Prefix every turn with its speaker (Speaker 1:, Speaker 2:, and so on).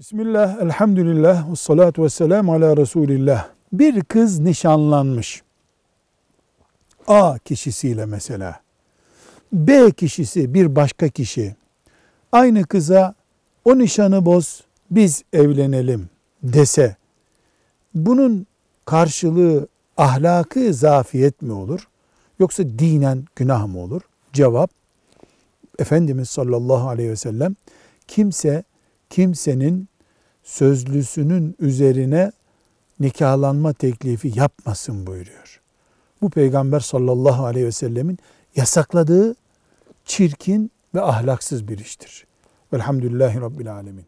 Speaker 1: Bismillah, elhamdülillah, ve salatu ve selamu ala Resulillah. Bir kız nişanlanmış. A kişisiyle mesela. B kişisi bir başka kişi. Aynı kıza o nişanı boz, biz evlenelim dese. Bunun karşılığı ahlakı zafiyet mi olur? Yoksa dinen günah mı olur? Cevap, Efendimiz sallallahu aleyhi ve sellem kimse kimsenin sözlüsünün üzerine nikahlanma teklifi yapmasın buyuruyor. Bu peygamber sallallahu aleyhi ve sellemin yasakladığı çirkin ve ahlaksız bir iştir. Velhamdülillahi Rabbil Alemin.